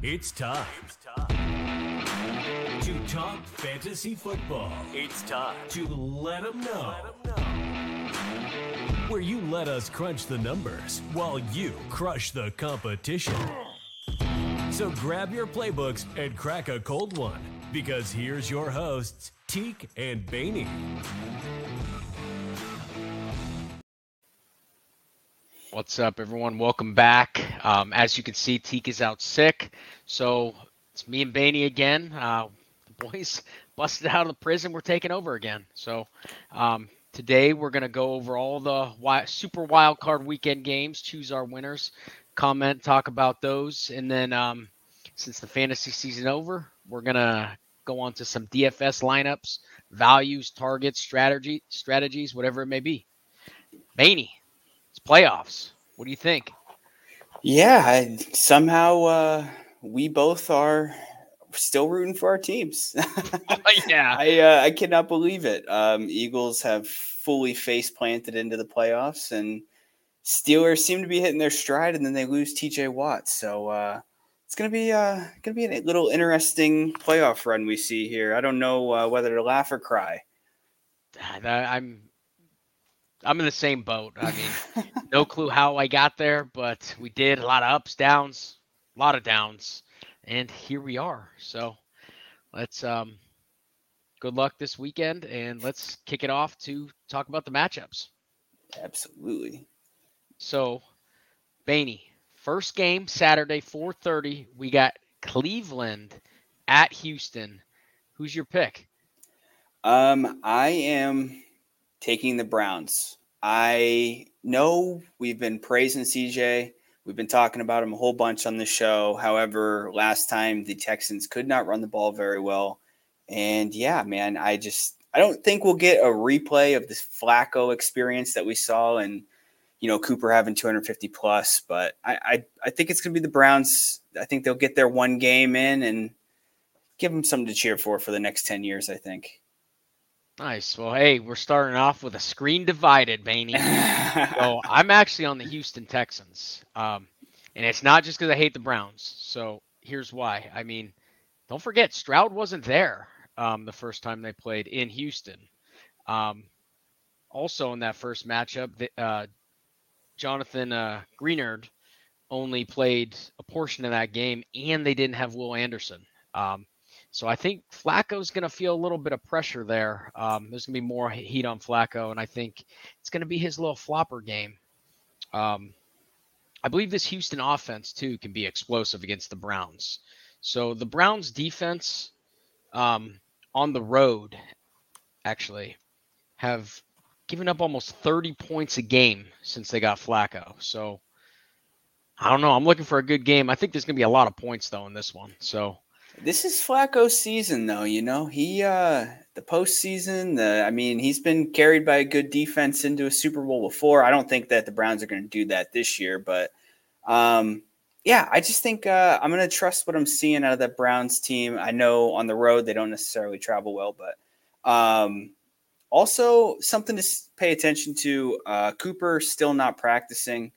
It's time. To talk fantasy football. It's time to let them know. Where you let us crunch the numbers while you crush the competition. So grab your playbooks and crack a cold one because here's your hosts, Teak and Baney. What's up, everyone? Welcome back. Um, as you can see, Teak is out sick, so it's me and Baney again. Uh, the boys busted out of the prison. We're taking over again. So um, today we're gonna go over all the wi- super wild card weekend games, choose our winners, comment, talk about those, and then um, since the fantasy season over, we're gonna go on to some DFS lineups, values, targets, strategy, strategies, whatever it may be. Baney, it's playoffs. What do you think? Yeah, I, somehow uh, we both are still rooting for our teams. yeah, I uh, I cannot believe it. Um, Eagles have fully face planted into the playoffs, and Steelers seem to be hitting their stride, and then they lose T.J. Watt. So uh, it's gonna be uh, gonna be a little interesting playoff run we see here. I don't know uh, whether to laugh or cry. I'm I'm in the same boat. I mean, no clue how I got there, but we did a lot of ups, downs, a lot of downs, and here we are. So let's um good luck this weekend and let's kick it off to talk about the matchups. Absolutely. So, Baney, first game Saturday 4:30, we got Cleveland at Houston. Who's your pick? Um, I am taking the Browns. I know we've been praising CJ. We've been talking about him a whole bunch on the show. However, last time the Texans could not run the ball very well. And yeah, man, I just I don't think we'll get a replay of this Flacco experience that we saw and you know Cooper having 250 plus, but I I, I think it's gonna be the Browns. I think they'll get their one game in and give them something to cheer for for the next 10 years, I think. Nice. Well, hey, we're starting off with a screen divided, Baney. so I'm actually on the Houston Texans. Um, and it's not just because I hate the Browns. So here's why. I mean, don't forget, Stroud wasn't there um, the first time they played in Houston. Um, also, in that first matchup, the, uh, Jonathan uh, Greenard only played a portion of that game, and they didn't have Will Anderson. Um, so I think Flacco's going to feel a little bit of pressure there. Um, there's going to be more heat on Flacco, and I think it's going to be his little flopper game. Um, I believe this Houston offense too can be explosive against the Browns. So the Browns defense um, on the road actually have given up almost 30 points a game since they got Flacco. So I don't know. I'm looking for a good game. I think there's going to be a lot of points though in this one. So this is Flacco's season, though. You know, he uh the postseason. The I mean, he's been carried by a good defense into a Super Bowl before. I don't think that the Browns are going to do that this year, but um, yeah, I just think uh, I'm going to trust what I'm seeing out of that Browns team. I know on the road they don't necessarily travel well, but um, also something to pay attention to. Uh, Cooper still not practicing.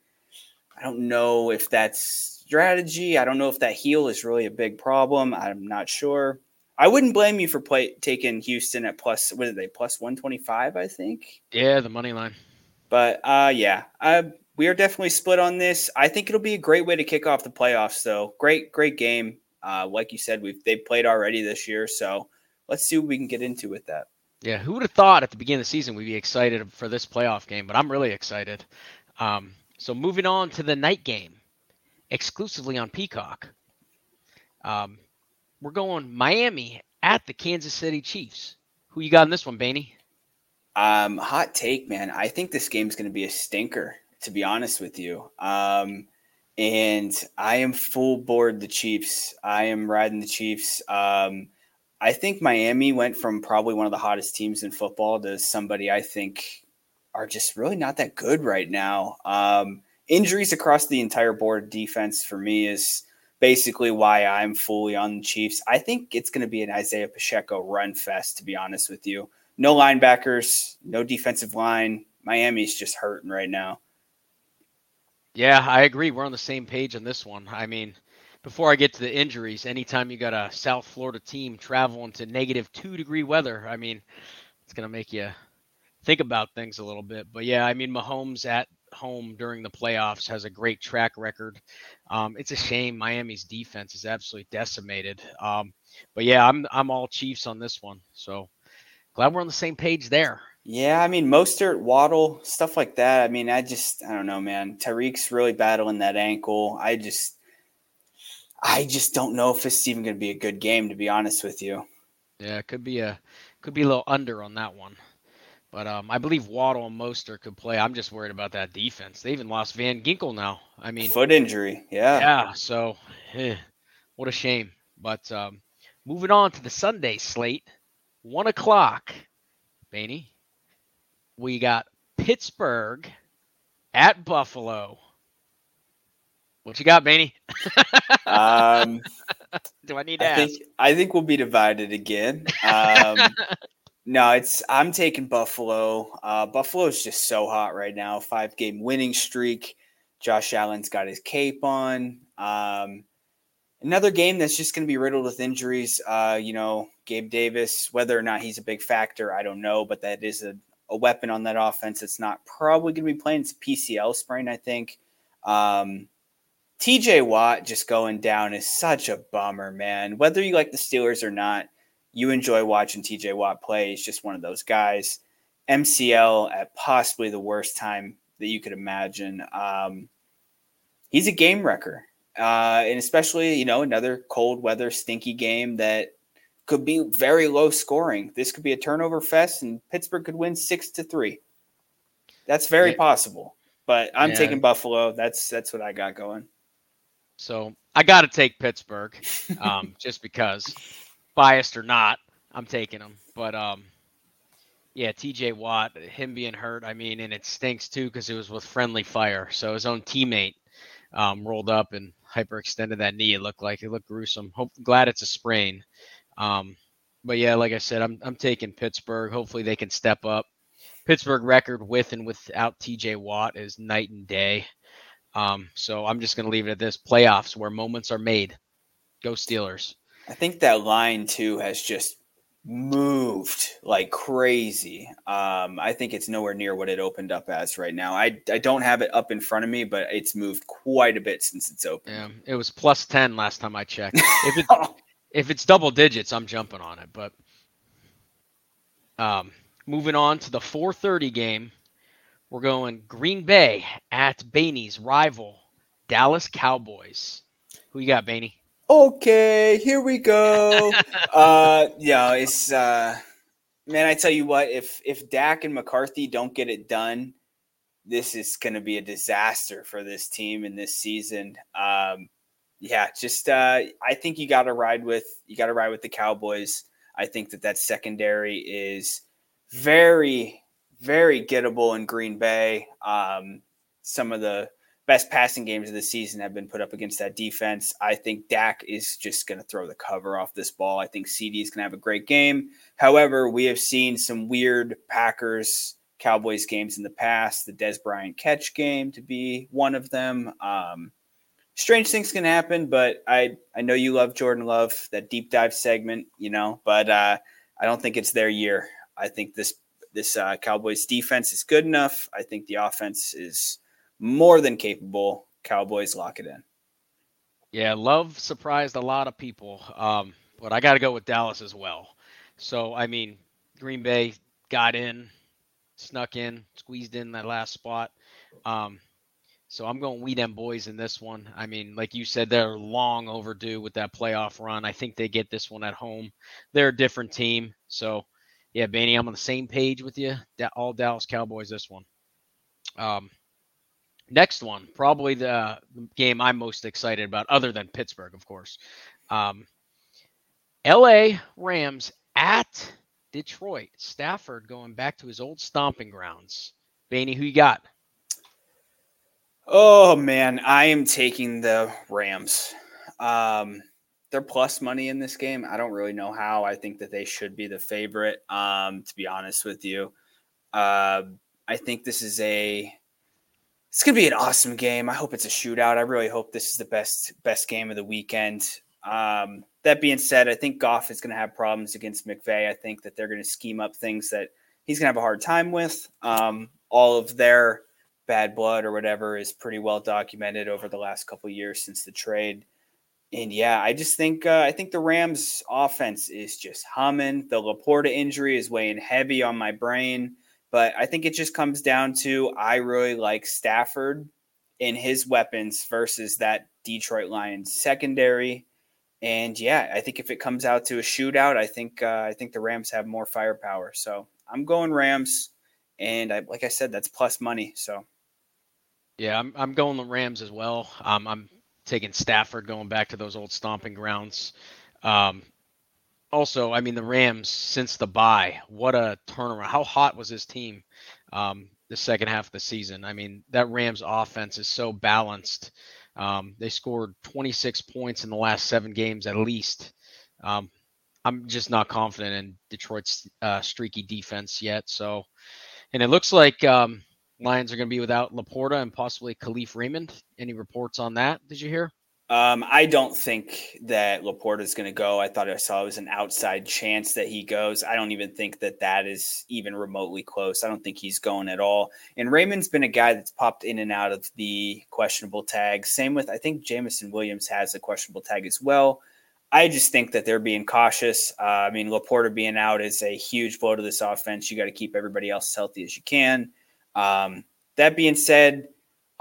I don't know if that's strategy. I don't know if that heel is really a big problem. I'm not sure. I wouldn't blame you for play, taking Houston at plus. What are they? Plus one twenty five, I think. Yeah, the money line. But uh, yeah, uh, we are definitely split on this. I think it'll be a great way to kick off the playoffs, though. Great, great game. Uh, like you said, we've they've played already this year, so let's see what we can get into with that. Yeah, who would have thought at the beginning of the season we'd be excited for this playoff game? But I'm really excited. Um, so moving on to the night game exclusively on Peacock. Um, we're going Miami at the Kansas City Chiefs. Who you got in this one, Baney? Um, hot take, man. I think this game's going to be a stinker, to be honest with you. Um, and I am full board the Chiefs. I am riding the Chiefs. Um, I think Miami went from probably one of the hottest teams in football to somebody I think are just really not that good right now. Um, injuries across the entire board defense for me is basically why I'm fully on the Chiefs. I think it's going to be an Isaiah Pacheco run fest, to be honest with you. No linebackers, no defensive line. Miami's just hurting right now. Yeah, I agree. We're on the same page on this one. I mean, before I get to the injuries, anytime you got a South Florida team traveling to negative two degree weather, I mean, it's gonna make you think about things a little bit. But yeah, I mean, Mahomes at home during the playoffs has a great track record. Um, it's a shame Miami's defense is absolutely decimated. Um, but yeah, I'm I'm all Chiefs on this one. So glad we're on the same page there. Yeah, I mean Mostert, Waddle, stuff like that. I mean, I just I don't know, man. Tyreek's really battling that ankle. I just I just don't know if this is even going to be a good game, to be honest with you. Yeah, it could be a could be a little under on that one. But um, I believe Waddle and Mostert could play. I'm just worried about that defense. They even lost Van Ginkel now. I mean, foot injury. Yeah. Yeah. So, eh, what a shame. But um, moving on to the Sunday slate, one o'clock. Baney, we got Pittsburgh at Buffalo. What you got, Baney? um, Do I need to I ask? Think, I think we'll be divided again. Um, no, it's I'm taking Buffalo. Uh, Buffalo is just so hot right now. Five game winning streak. Josh Allen's got his cape on. Um, another game that's just going to be riddled with injuries. Uh, you know, Gabe Davis, whether or not he's a big factor, I don't know, but that is a, a weapon on that offense. It's not probably going to be playing. It's a PCL sprain, I think. Um, TJ Watt just going down is such a bummer, man. Whether you like the Steelers or not, you enjoy watching TJ Watt play. He's just one of those guys. MCL at possibly the worst time that you could imagine. Um, he's a game wrecker. Uh, and especially, you know, another cold weather, stinky game that could be very low scoring. This could be a turnover fest, and Pittsburgh could win six to three. That's very yeah. possible. But I'm yeah. taking Buffalo. That's that's what I got going. So I got to take Pittsburgh, um, just because, biased or not, I'm taking them. But um, yeah, T.J. Watt, him being hurt, I mean, and it stinks too because it was with friendly fire. So his own teammate um, rolled up and hyperextended that knee. It looked like it looked gruesome. Hope glad it's a sprain. Um, but yeah, like I said, I'm I'm taking Pittsburgh. Hopefully they can step up. Pittsburgh record with and without T.J. Watt is night and day. Um, so I'm just going to leave it at this: playoffs where moments are made. Go Steelers. I think that line too has just moved like crazy. Um, I think it's nowhere near what it opened up as right now. I, I don't have it up in front of me, but it's moved quite a bit since it's open. Yeah, it was plus ten last time I checked. If it if it's double digits, I'm jumping on it. But um, moving on to the 4:30 game, we're going Green Bay at Baney's rival, Dallas Cowboys. Who you got, Baney? Okay, here we go. uh, yeah, it's uh, man. I tell you what, if if Dak and McCarthy don't get it done, this is going to be a disaster for this team in this season. Um, yeah, just uh, I think you got to ride with you got to ride with the Cowboys. I think that that secondary is very very gettable in Green Bay. Um, some of the best passing games of the season have been put up against that defense. I think Dak is just going to throw the cover off this ball. I think CD is going to have a great game. However, we have seen some weird Packers Cowboys games in the past. The Dez Bryant catch game to be one of them. Um, strange things can happen, but I I know you love Jordan Love that deep dive segment, you know, but uh, I don't think it's their year. I think this this uh, Cowboys defense is good enough. I think the offense is more than capable. Cowboys lock it in. Yeah, Love surprised a lot of people, um, but I got to go with Dallas as well. So, I mean, Green Bay got in, snuck in, squeezed in that last spot. Um, so I'm going we them boys in this one. I mean, like you said, they're long overdue with that playoff run. I think they get this one at home. They're a different team, so yeah, Benny, I'm on the same page with you. All Dallas Cowboys this one. Um, next one, probably the game I'm most excited about, other than Pittsburgh, of course. Um, L.A. Rams at Detroit. Stafford going back to his old stomping grounds. Baney, who you got? Oh man, I am taking the Rams. Um, they're plus money in this game. I don't really know how. I think that they should be the favorite. Um, to be honest with you, uh, I think this is a it's gonna be an awesome game. I hope it's a shootout. I really hope this is the best best game of the weekend. Um, that being said, I think Goff is to have problems against McVay. I think that they're to scheme up things that he's to have a hard time with. Um, all of their bad blood or whatever is pretty well documented over the last couple years since the trade. And yeah, I just think uh, I think the Rams' offense is just humming. The Laporta injury is weighing heavy on my brain. But I think it just comes down to I really like Stafford and his weapons versus that Detroit Lions secondary. And yeah, I think if it comes out to a shootout, I think uh, I think the Rams have more firepower. So I'm going Rams, and I, like I said, that's plus money. So yeah, I'm I'm going the Rams as well. Um, I'm taking Stafford, going back to those old stomping grounds. Um, also, I mean, the Rams since the bye, what a turnaround! How hot was this team um, the second half of the season? I mean, that Rams offense is so balanced. Um, they scored 26 points in the last seven games at least. Um, I'm just not confident in Detroit's uh, streaky defense yet. So, and it looks like um, Lions are going to be without Laporta and possibly Kalif Raymond. Any reports on that? Did you hear? Um, I don't think that Laporta is going to go. I thought I saw it was an outside chance that he goes. I don't even think that that is even remotely close. I don't think he's going at all. And Raymond's been a guy that's popped in and out of the questionable tag. Same with, I think Jameson Williams has a questionable tag as well. I just think that they're being cautious. Uh, I mean, Laporta being out is a huge blow to this offense. You got to keep everybody else as healthy as you can. Um, that being said,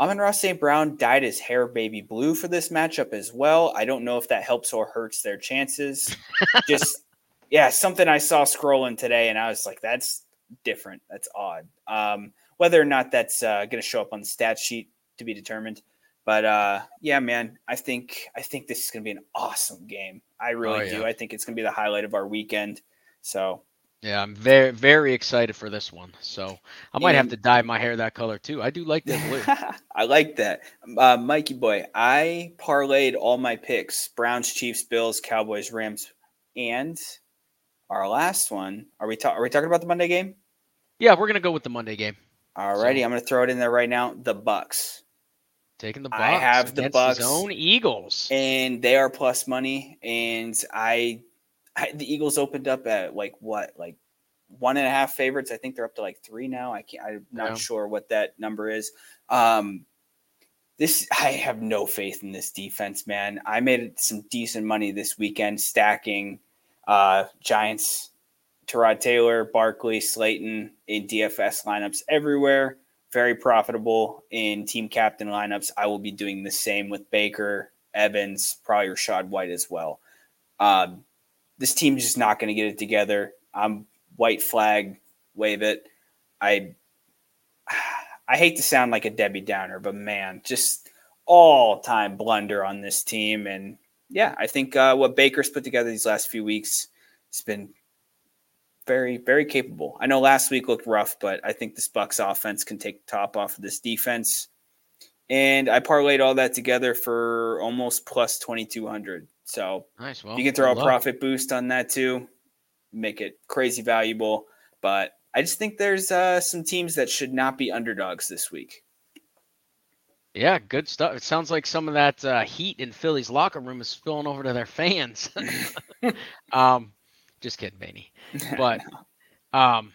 Amon-Ra St. Brown dyed his hair baby blue for this matchup as well. I don't know if that helps or hurts their chances. Just yeah, something I saw scrolling today, and I was like, that's different. That's odd. Um, whether or not that's uh, going to show up on the stat sheet to be determined. But uh, yeah, man, I think I think this is going to be an awesome game. I really oh, yeah. do. I think it's going to be the highlight of our weekend. So yeah, I'm very very excited for this one. So I might have to dye my hair that color too. I do like that blue. I like that, uh, Mikey boy. I parlayed all my picks: Browns, Chiefs, Bills, Cowboys, Rams, and our last one. Are we ta- are we talking about the Monday game? Yeah, we're gonna go with the Monday game. Alrighty, so, I'm gonna throw it in there right now. The Bucks. Taking the Bucks. I have the Bucks. own Eagles, and they are plus money. And I I, the Eagles opened up at like what, like one and a half favorites. I think they're up to like three now. I can't. I'm not yeah. sure what that number is. Um, this I have no faith in this defense, man. I made some decent money this weekend stacking uh, Giants, Tyrod Taylor, Barkley, Slayton in DFS lineups everywhere. Very profitable in team captain lineups. I will be doing the same with Baker, Evans, probably Rachaad White as well. Um, this team's just not going to get it together. I'm white flag, wave it. I I hate to sound like a Debbie Downer, but man, just all time blunder on this team. And yeah, I think uh, what Baker's put together these last few weeks has been very, very capable. I know last week looked rough, but I think this Bucks offense can take the top off of this defense. And I parlayed all that together for almost plus 2200. So nice. Well, you can throw a luck. profit boost on that too, make it crazy valuable. But I just think there's uh, some teams that should not be underdogs this week. Yeah, good stuff. It sounds like some of that uh, heat in Philly's locker room is spilling over to their fans. um, just kidding, Baney. But um,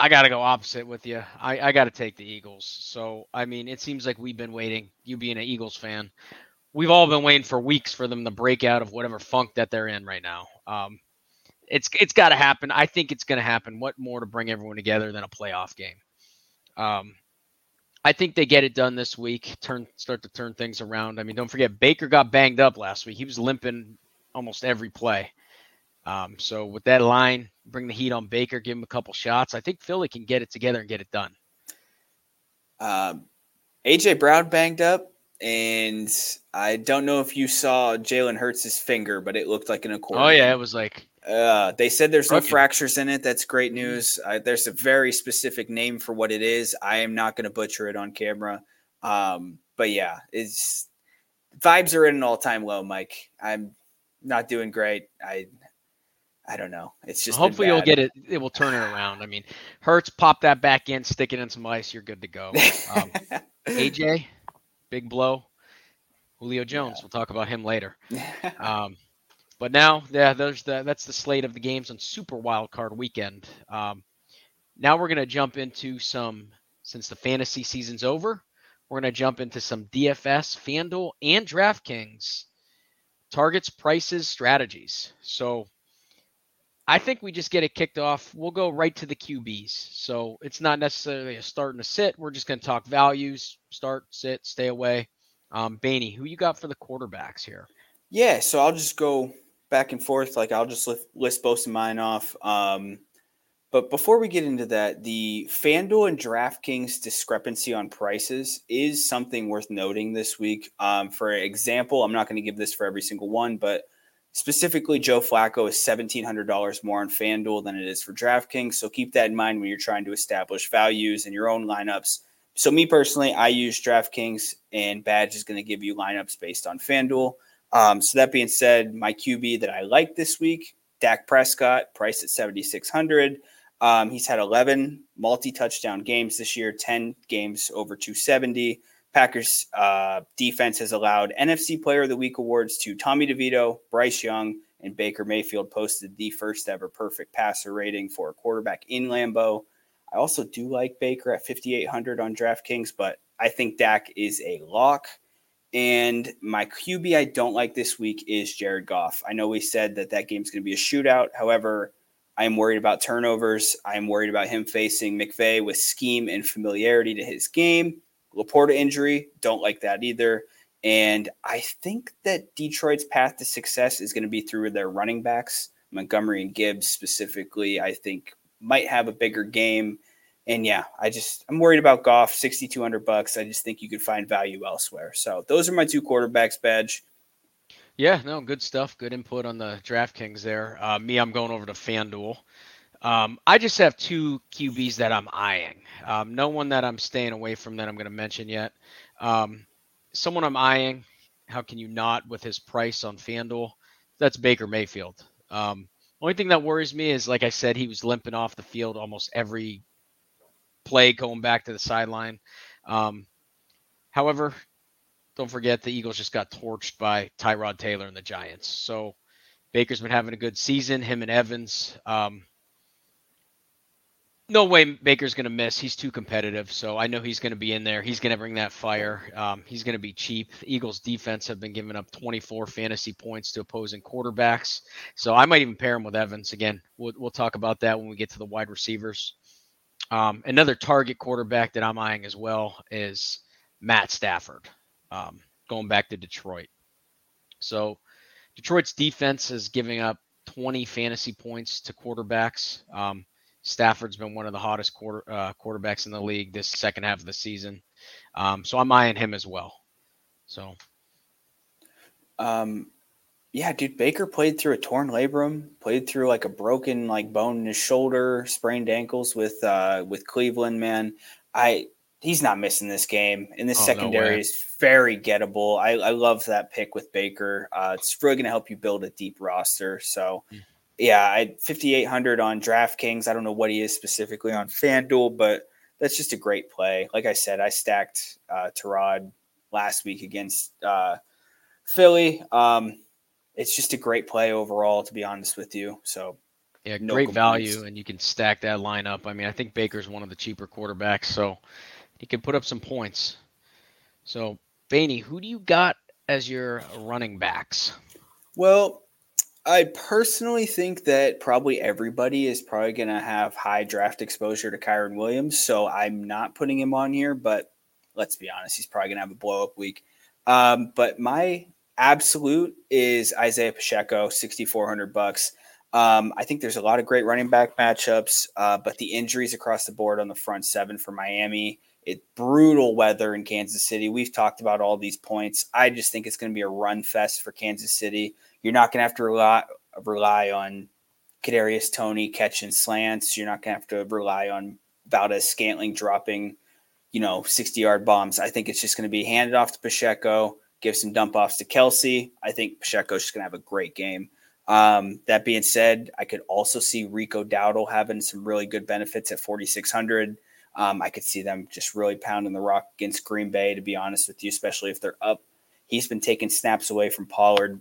I got to go opposite with you. I, I got to take the Eagles. So, I mean, it seems like we've been waiting, you being an Eagles fan, we've all been waiting for weeks for them to break out of whatever funk that they're in right now. Um, it's it's got to happen. I think it's going to happen. What more to bring everyone together than a playoff game? Um, I think they get it done this week. Turn start to turn things around. I mean, don't forget Baker got banged up last week. He was limping almost every play. Um, so with that line, bring the heat on Baker, give him a couple shots. I think Philly can get it together and get it done. Um, AJ Brown banged up. And I don't know if you saw Jalen Hurts' finger, but it looked like an accordion. Oh yeah, it was like. Uh, they said there's no fractures in it. That's great news. Uh, there's a very specific name for what it is. I am not going to butcher it on camera. Um, but yeah, it's vibes are at an all time low, Mike. I'm not doing great. I I don't know. It's just hopefully you'll get it. It will turn it around. I mean, Hurts, pop that back in, stick it in some ice. You're good to go. Um, AJ, big blow. Julio Jones. Yeah. We'll talk about him later. Um, but now, yeah, there's the that's the slate of the games on Super Wild Card Weekend. Um, now we're gonna jump into some since the fantasy season's over. We're gonna jump into some DFS, FanDuel, and DraftKings targets, prices, strategies. So I think we just get it kicked off. We'll go right to the QBs. So it's not necessarily a start and a sit. We're just going to talk values, start, sit, stay away. Um, Baney, who you got for the quarterbacks here? Yeah, so I'll just go back and forth. Like I'll just list, list both of mine off. Um, but before we get into that, the FanDuel and DraftKings discrepancy on prices is something worth noting this week. Um, for example, I'm not going to give this for every single one, but specifically, Joe Flacco is $1,700 more on FanDuel than it is for DraftKings. So keep that in mind when you're trying to establish values in your own lineups. So, me personally, I use DraftKings, and Badge is going to give you lineups based on FanDuel. Um, so that being said, my QB that I like this week, Dak Prescott, priced at 7,600. Um, he's had 11 multi touchdown games this year, 10 games over 270. Packers uh, defense has allowed NFC Player of the Week awards to Tommy DeVito, Bryce Young, and Baker Mayfield posted the first ever perfect passer rating for a quarterback in Lambeau. I also do like Baker at 5,800 on DraftKings, but I think Dak is a lock. And my QB I don't like this week is Jared Goff. I know we said that that game's going to be a shootout. However, I am worried about turnovers. I am worried about him facing McVay with scheme and familiarity to his game. LaPorta injury, don't like that either. And I think that Detroit's path to success is going to be through their running backs, Montgomery and Gibbs specifically. I think might have a bigger game and yeah, I just I'm worried about Goff, 6200 bucks. I just think you could find value elsewhere. So those are my two quarterbacks, badge. Yeah, no, good stuff. Good input on the DraftKings there. Uh, me, I'm going over to FanDuel. Um, I just have two QBs that I'm eyeing. Um, no one that I'm staying away from that I'm going to mention yet. Um, someone I'm eyeing. How can you not with his price on FanDuel? That's Baker Mayfield. Um, only thing that worries me is, like I said, he was limping off the field almost every play going back to the sideline. Um, however, don't forget the Eagles just got torched by Tyrod Taylor and the Giants. So Baker's been having a good season. Him and Evans. Um, no way Baker's going to miss. He's too competitive. So I know he's going to be in there. He's going to bring that fire. Um, he's going to be cheap. Eagles defense have been giving up 24 fantasy points to opposing quarterbacks. So I might even pair him with Evans. Again, we'll, we'll talk about that when we get to the wide receivers. Um, another target quarterback that I'm eyeing as well is Matt Stafford, um, going back to Detroit. So Detroit's defense is giving up 20 fantasy points to quarterbacks. Um, Stafford's been one of the hottest quarter, uh, quarterbacks in the league this second half of the season. Um, so I'm eyeing him as well. So, um, yeah, dude, Baker played through a torn labrum, played through like a broken like bone in his shoulder, sprained ankles with uh with Cleveland, man. I he's not missing this game. And this oh, secondary no is very gettable. I, I love that pick with Baker. Uh, it's really going to help you build a deep roster. So, mm. Yeah, I 5,800 on DraftKings. I don't know what he is specifically on FanDuel, but that's just a great play. Like I said, I stacked uh, Tyrod last week against uh, Philly. Um, it's just a great play overall, to be honest with you. So yeah, no great complaints. value, and you can stack that lineup. I mean, I think Baker's one of the cheaper quarterbacks, so he can put up some points. So, Baney, who do you got as your running backs? Well, I personally think that probably everybody is probably going to have high draft exposure to Kyren Williams, so I'm not putting him on here. But let's be honest, he's probably going to have a blow up week. Um, but my absolute is Isaiah Pacheco, 6,400 bucks. Um, I think there's a lot of great running back matchups, uh, but the injuries across the board on the front seven for Miami, it brutal weather in Kansas City. We've talked about all these points. I just think it's going to be a run fest for Kansas City. You're not going to have to rely rely on Kadarius Toney catching slants. You're not going to have to rely on Valdes-Scantling dropping, you know, 60 yard bombs. I think it's just going to be handed off to Pacheco give some dump offs to Kelce. I think Pacheco's just going to have a great game. Um, that being said, I could also see Rico Dowdle having some really good benefits at 4,600. Um, I could see them just really pounding the rock against Green Bay, to be honest with you, especially if they're up. He's been taking snaps away from Pollard,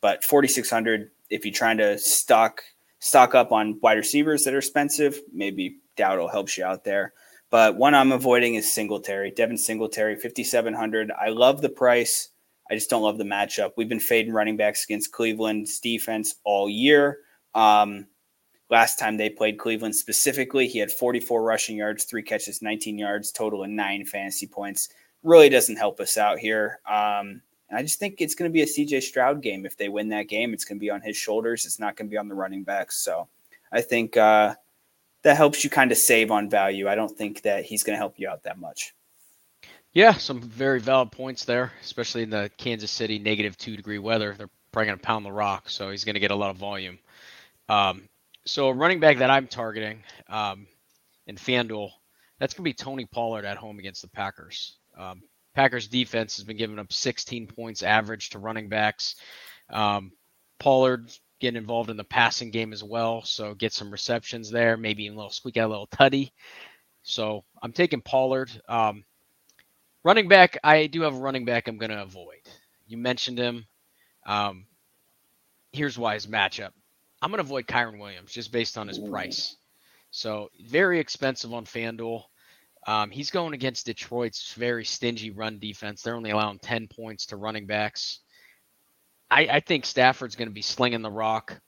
but 4,600, if you're trying to stock stock up on wide receivers that are expensive, maybe Dowdle helps you out there. But one I'm avoiding is Singletary, Devin Singletary, 5,700. I love the price. I just don't love the matchup. We've been fading running backs against Cleveland's defense all year. Um, last time they played Cleveland specifically, he had 44 rushing yards, three catches, 19 yards, total and nine fantasy points. Really doesn't help us out here. Um, and I just think it's going to be a CJ Stroud game. If they win that game, it's going to be on his shoulders. It's not going to be on the running backs. So I think uh, that helps you kind of save on value. I don't think that he's going to help you out that much. Yeah, some very valid points there, especially in the Kansas City negative two degree weather. They're probably going to pound the rock, so he's going to get a lot of volume. Um, so a running back that I'm targeting um, in FanDuel, that's going to be Tony Pollard at home against the Packers. Um, Packers defense has been giving up 16 points average to running backs. Um, Pollard getting involved in the passing game as well, so get some receptions there, maybe a little squeak out a little tutty. So I'm taking Pollard. Um, running back, I do have a running back I'm going to avoid. You mentioned him. Um, here's why his matchup. I'm going to avoid Kyren Williams just based on his price. So very expensive on FanDuel. Um, he's going against Detroit's very stingy run defense. They're only allowing 10 points to running backs. I, I think Stafford's going to be slinging the rock.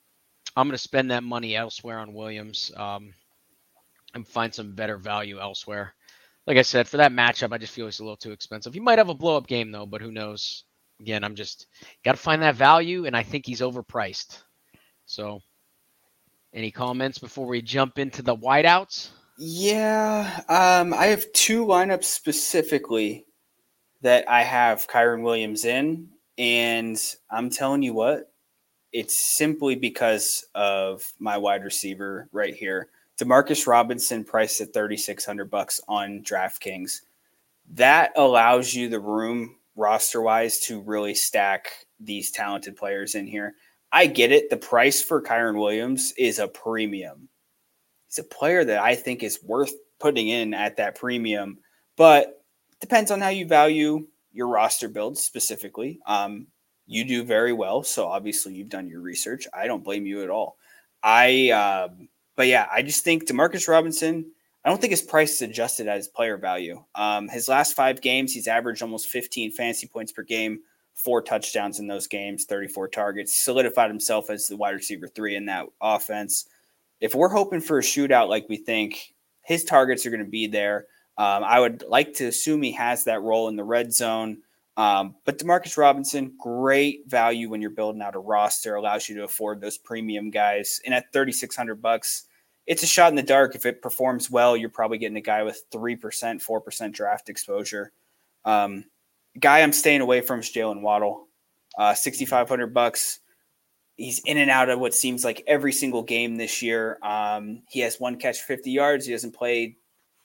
I'm going to spend that money elsewhere on Williams um, and find some better value elsewhere. Like I said, for that matchup, I just feel it's a little too expensive. He might have a blow up game though, but who knows? Again, I'm just got to find that value, and I think he's overpriced. So, any comments before we jump into the wideouts? Yeah, um, I have two lineups specifically that I have Kyren Williams in, and I'm telling you what, it's simply because of my wide receiver right here, Demarcus Robinson, priced at 3,600 bucks on DraftKings. That allows you the room roster wise to really stack these talented players in here. I get it. The price for Kyren Williams is a premium he's a player that I think is worth putting in at that premium, but depends on how you value your roster build specifically. Um, you do very well, so obviously you've done your research. I don't blame you at all. I, um, but yeah, I just think Demarcus Robinson. I don't think his price is adjusted at his player value. Um, his last five games, he's averaged almost 15 fantasy points per game, four touchdowns in those games, 34 targets, solidified himself as the wide receiver three in that offense if we're hoping for a shootout like we think, his targets are going to be there. Um, I would like to assume he has that role in the red zone. Um, but Demarcus Robinson, great value when you're building out a roster, allows you to afford those premium guys. And at 3,600 bucks, it's a shot in the dark. If it performs well, you're probably getting a guy with 3%, 4% draft exposure. Um, guy I'm staying away from is Jaylen Waddle. Uh, 6,500 bucks he's in and out of what seems like every single game this year. Um, he has one catch 50 yards. He hasn't played,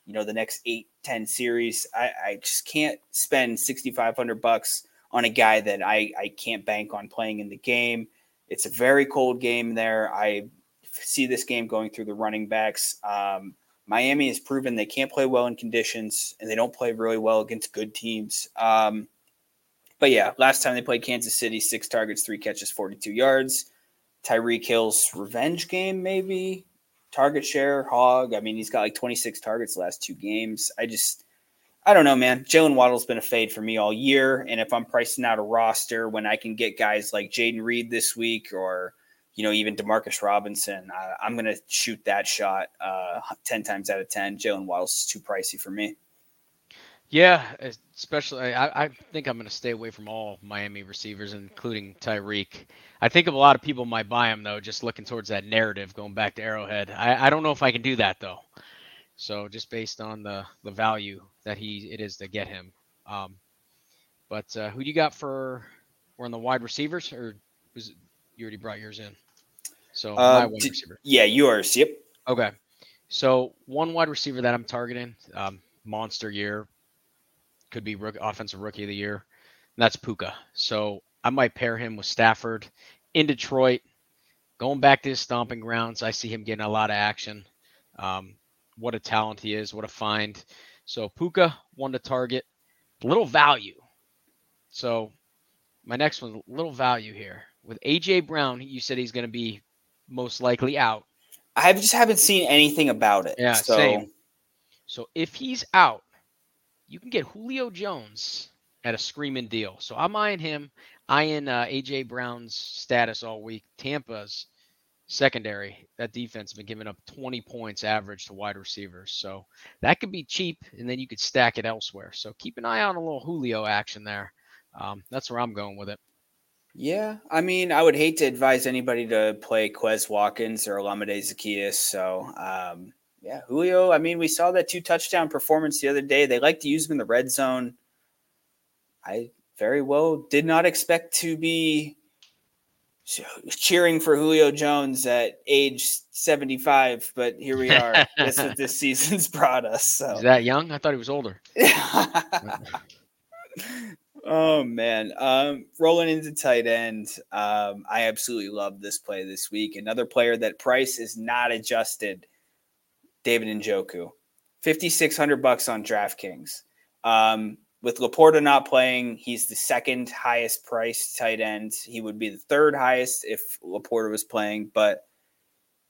you know, the next eight, 10 series. I, I just can't spend 6,500 bucks on a guy that I, I can't bank on playing in the game. It's a very cold game there. I see this game going through the running backs. Um, Miami has proven they can't play well in conditions and they don't play really well against good teams. Um, but yeah, last time they played Kansas City, six targets, three catches, 42 yards. Tyreek Hill's revenge game, maybe. Target share, hog. I mean, he's got like 26 targets last two games. I just, I don't know, man. Jaylen Waddle's been a fade for me all year. And if I'm pricing out a roster when I can get guys like Jayden Reed this week or, you know, even Demarcus Robinson, I, am going to shoot that shot uh, 10 times out of 10. Jaylen Waddle's too pricey for me. Yeah, especially I, I think I'm going to stay away from all Miami receivers, including Tyreek. I think a lot of people might buy him though, just looking towards that narrative going back to Arrowhead. I, I don't know if I can do that though. So just based on the the value that he it is to get him. Um, but uh, who do you got for? We're on the wide receivers, or was it, you already brought yours in? So my wide did, receiver. Yeah, yours. Yep. Okay. So one wide receiver that I'm targeting, um, monster year, could be rook, offensive rookie of the year. that's Puka. So I might pair him with Stafford in Detroit. going back to his stomping grounds, I see him getting a lot of action. Um, what a talent he is, what a find. So Puka one to target, little value. So my next one, little value here with AJ Brown. You said he's going to be most likely out. I just haven't seen anything about it. Yeah, so. same. So if he's out, you can get Julio Jones at a screaming deal. So I'm eyeing him, eyeing uh, AJ Brown's status all week. Tampa's secondary, that defense has been giving up 20 points average to wide receivers. So that could be cheap, and then you could stack it elsewhere. So keep an eye on a little Julio action there. Um, that's where I'm going with it. Yeah, I mean, I would hate to advise anybody to play Quez Watkins or Olamide Zaccheaus. So, um, yeah, Julio. I mean, we saw that two touchdown performance the other day. They like to use him in the red zone. I very well did not expect to be cheering for Julio Jones at age 75, but here we are. That's what this season's brought us. So. Is that young? I thought he was older. oh man. Um, rolling into tight end. Um, I absolutely love this play this week. Another player that price is not adjusted. David Njoku. 5600 bucks on DraftKings. Um, with Laporta not playing, he's the second highest priced tight end. He would be the third highest if Laporta was playing, but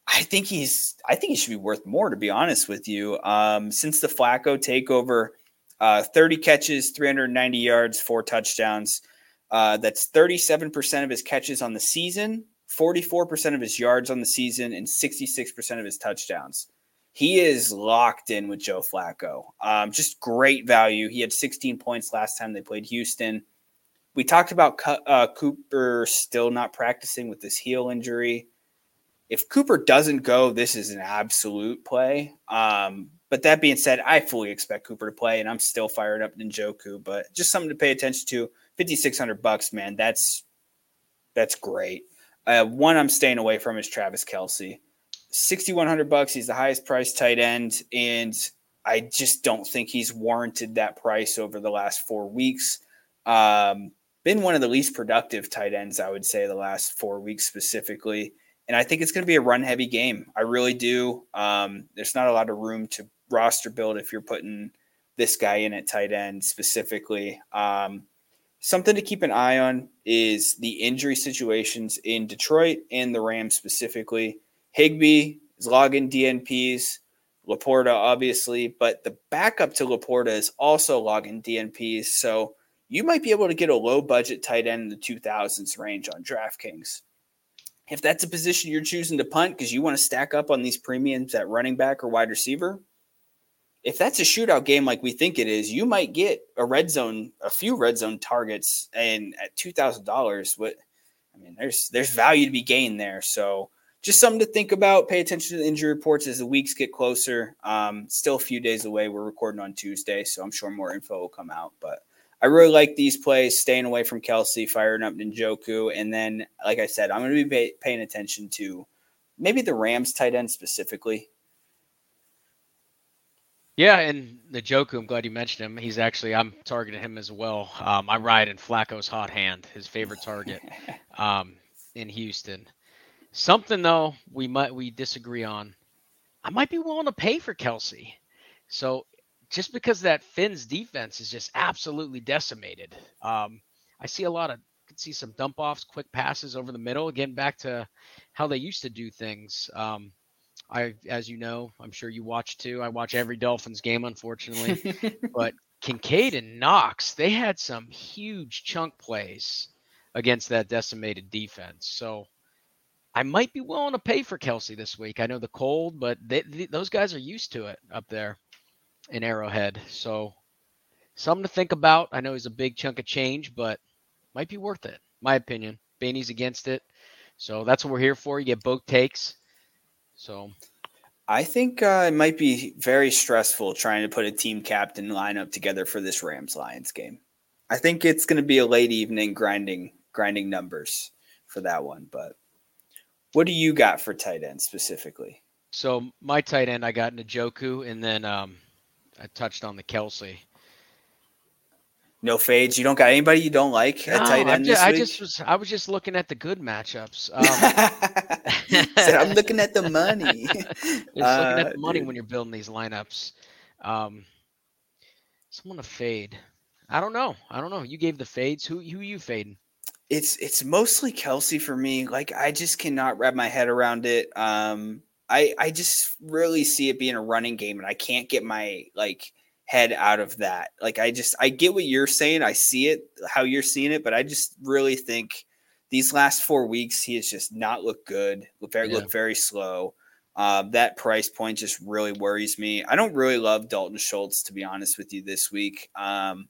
I think he's I think he should be worth more to be honest with you. Um, since the Flacco takeover, uh, 30 catches, 390 yards, four touchdowns. Uh, that's 37% of his catches on the season, 44% of his yards on the season, and 66% of his touchdowns he is locked in with Joe Flacco. Um, just great value. He had 16 points last time they played Houston. We talked about uh, Cooper still not practicing with this heel injury. If Cooper doesn't go, this is an absolute play. Um, but that being said, I fully expect Cooper to play, and I'm still fired up Njoku. But just something to pay attention to. 5,600 bucks, man. That's that's great. Uh, one I'm staying away from is Travis Kelce. 6100 bucks. He's the highest priced tight end, and I just don't think he's warranted that price over the last four weeks. Um, been one of the least productive tight ends, I would say, the last four weeks specifically. And I think it's going to be a run heavy game. I really do. Um, there's not a lot of room to roster build if you're putting this guy in at tight end specifically. Um, something to keep an eye on is the injury situations in Detroit and the Rams specifically. Higbee is logging DNPs. Laporta, obviously, but the backup to Laporta is also logging DNPs. So you might be able to get a low budget tight end in the 2000s range on DraftKings. If that's a position you're choosing to punt because you want to stack up on these premiums at running back or wide receiver, if that's a shootout game like we think it is, you might get a red zone, a few red zone targets, and at two thousand dollars, what I mean, there's there's value to be gained there. So just something to think about. Pay attention to the injury reports as the weeks get closer. Um, still a few days away. We're recording on Tuesday, so I'm sure more info will come out. But I really like these plays, staying away from Kelce, firing up Njoku. And then, like I said, I'm going to be pay- paying attention to maybe the Rams tight end specifically. Yeah, and the Njoku, I'm glad you mentioned him. He's actually, I'm targeting him as well. Um, I ride in Flacco's hot hand, his favorite target um, in Houston. Something though we might we disagree on. I might be willing to pay for Kelce. So just because that Fins defense is just absolutely decimated. Um, I see a lot of could see some dump offs, quick passes over the middle. Again, back to how they used to do things. Um, I, as you know, I'm sure you watch too. I watch every Dolphins game, unfortunately. but Kincaid and Knox, they had some huge chunk plays against that decimated defense. So I might be willing to pay for Kelce this week. I know the cold, but they, they, those guys are used to it up there in Arrowhead. So something to think about. I know he's a big chunk of change, but might be worth it. My opinion. Baney's against it. So that's what we're here for. You get both takes. So I think uh, it might be very stressful trying to put a team captain lineup together for this Rams Lions game. I think it's going to be a late evening grinding grinding numbers for that one, but what do you got for tight end specifically? So my tight end, I got Njoku, and then um, I touched on the Kelce. No fades. You don't got anybody you don't like at no, tight end just, I just was I was just looking at the good matchups. Um, I'm looking at the money. Looking Uh, at the money dude. when you're building these lineups. Um, someone to fade. I don't know. I don't know. You gave the fades. Who who you fading? It's it's mostly Kelce for me. Like I just cannot wrap my head around it. Um, I I just really see it being a running game, and I can't get my like head out of that. Like I just I get what you're saying. I see it how you're seeing it, but I just really think these last four weeks he has just not looked good. Look very Yeah. look very slow. Uh, that price point just really worries me. I don't really love Dalton Schultz to be honest with you this week. Um,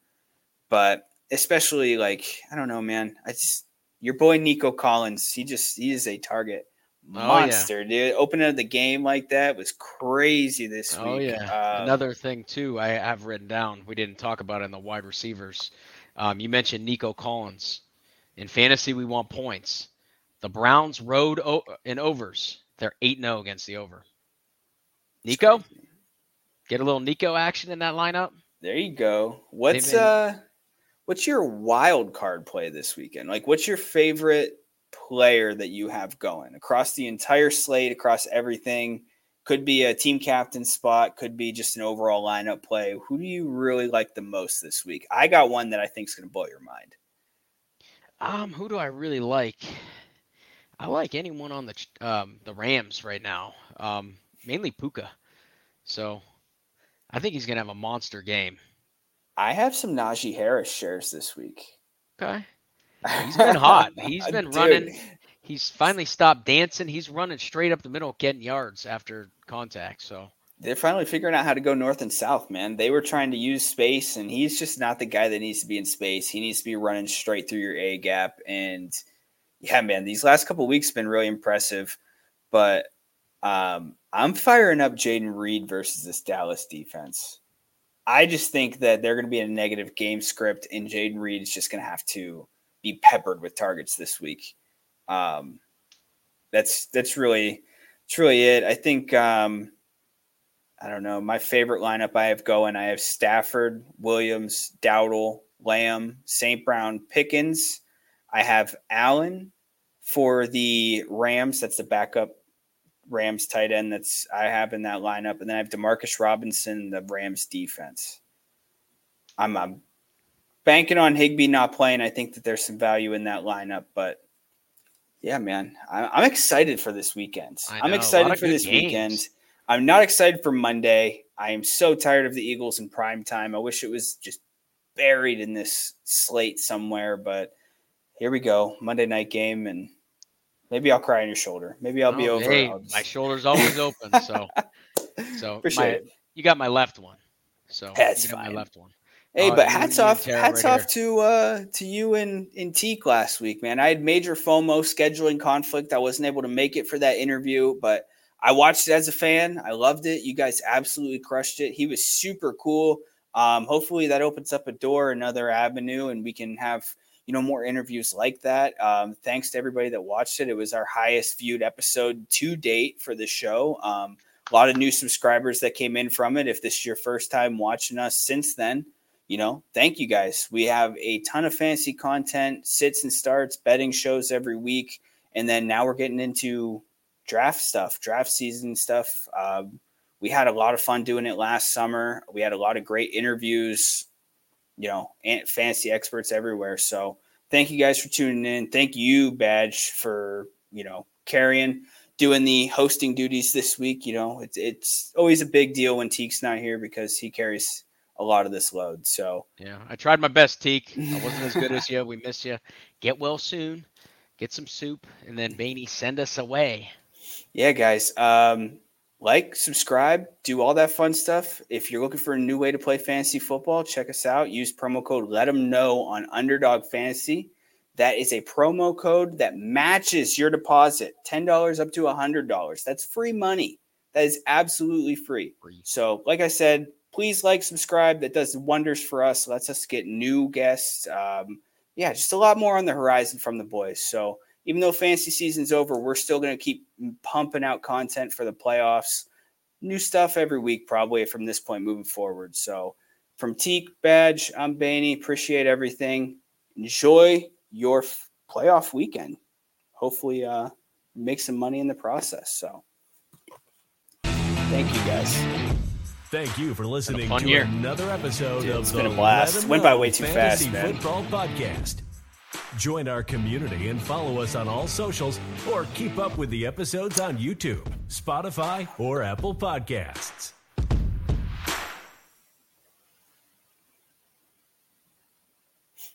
but especially like I don't know, man. I just your boy Nico Collins. He just he is a target Oh, yeah. monster, dude. Opening of the game like that was crazy this week. Oh yeah. Uh, Another thing too, I have written down. We didn't talk about it in the wide receivers. Um, you mentioned Nico Collins. In fantasy, we want points. The Browns rode o- in overs. They're eight 0 against the over. Nico, get a little Nico action in that lineup. There you go. What's been- uh what's your wild card play this weekend? Like what's your favorite player that you have going across the entire slate, across everything? Could be a team captain spot, could be just an overall lineup play. Who do you really like the most this week? I got one that I think is going to blow your mind. Um, who do I really like? I like anyone on the um, the Rams right now. Um, mainly Puka. So, I think he's gonna have a monster game. I have some Najee Harris shares this week. Okay. He's been hot. He's been running. He's finally stopped dancing. He's running straight up the middle, getting yards after contact. So They're finally figuring out how to go north and south, man. They were trying to use space, and he's just not the guy that needs to be in space. He needs to be running straight through your A gap. And yeah, man, these last couple weeks have been really impressive. But um, I'm firing up Jayden Reed versus this Dallas defense. I just think that they're going to be in a negative game script, and Jayden Reed is just going to have to be peppered with targets this week. Um, that's that's really that's really it. I think. Um, I don't know. My favorite lineup I have going, I have Stafford, Williams, Dowdle, Lamb, St. Brown, Pickens. I have Allen for the Rams. That's the backup Rams tight end that's I have in that lineup. And then I have Demarcus Robinson, the Rams defense. I'm, I'm banking on Higbee not playing. I think that there's some value in that lineup, but yeah, man, I, I'm excited for this weekend. I'm know, a lot excited for this games. weekend. I'm not excited for Monday. I am so tired of the Eagles in prime time. I wish it was just buried in this slate somewhere, but here we go. Monday night game, and maybe I'll cry on your shoulder. Maybe I'll be Oh, over. Hey, just- my shoulder's always open. So, so Appreciate my- it. you got my left one. So That's you got fine. my left one. Hey, Oh, but hats off, hats right off to uh to you and and Teak last week, man. I had major FOMO scheduling conflict. I wasn't able to make it for that interview, but I watched it as a fan. I loved it. You guys absolutely crushed it. He was super cool. Um, hopefully that opens up a door, another avenue, and we can have you know more interviews like that. Um, thanks to everybody that watched it. It was our highest viewed episode to date for the show. Um, a lot of new subscribers that came in from it. If this is your first time watching us since then, you know, thank you guys. We have a ton of fantasy content, sits and starts, betting shows every week. And then now we're getting into draft stuff, draft season stuff. Um, we had a lot of fun doing it last summer. We had a lot of great interviews, you know, fantasy experts everywhere. So thank you guys for tuning in. Thank you, Badge, for, you know, carrying, doing the hosting duties this week. You know, it's, it's always a big deal when Teek's not here because he carries a lot of this load. So, Yeah, I tried my best, Teak. I wasn't as good as you. We miss you. Get well soon. Get some soup, and then Baney send us away. yeah, guys, um, like, subscribe, do all that fun stuff. If you're looking for a new way to play fantasy football, check us out. Use promo code Let Them Know on Underdog Fantasy. That is a promo code that matches your deposit $10 up to $100. That's free money. That is absolutely free. Free. So, like I said, please like, subscribe. That does wonders for us. Lets us get new guests. Um, yeah, just a lot more on the horizon from the boys. So, even though fantasy season's over, we're still going to keep pumping out content for the playoffs. New stuff every week, probably from this point moving forward. So, from Teak Badge, I'm Baney. Appreciate everything. Enjoy your f- playoff weekend. Hopefully, uh, make some money in the process. So, thank you guys. Thank you for listening to year. another episode Dude, of it's the been a blast. Let 'em Went by way too Fantasy fast, man. Football Podcast. Join our community and follow us on all socials or keep up with the episodes on YouTube, Spotify, or Apple Podcasts.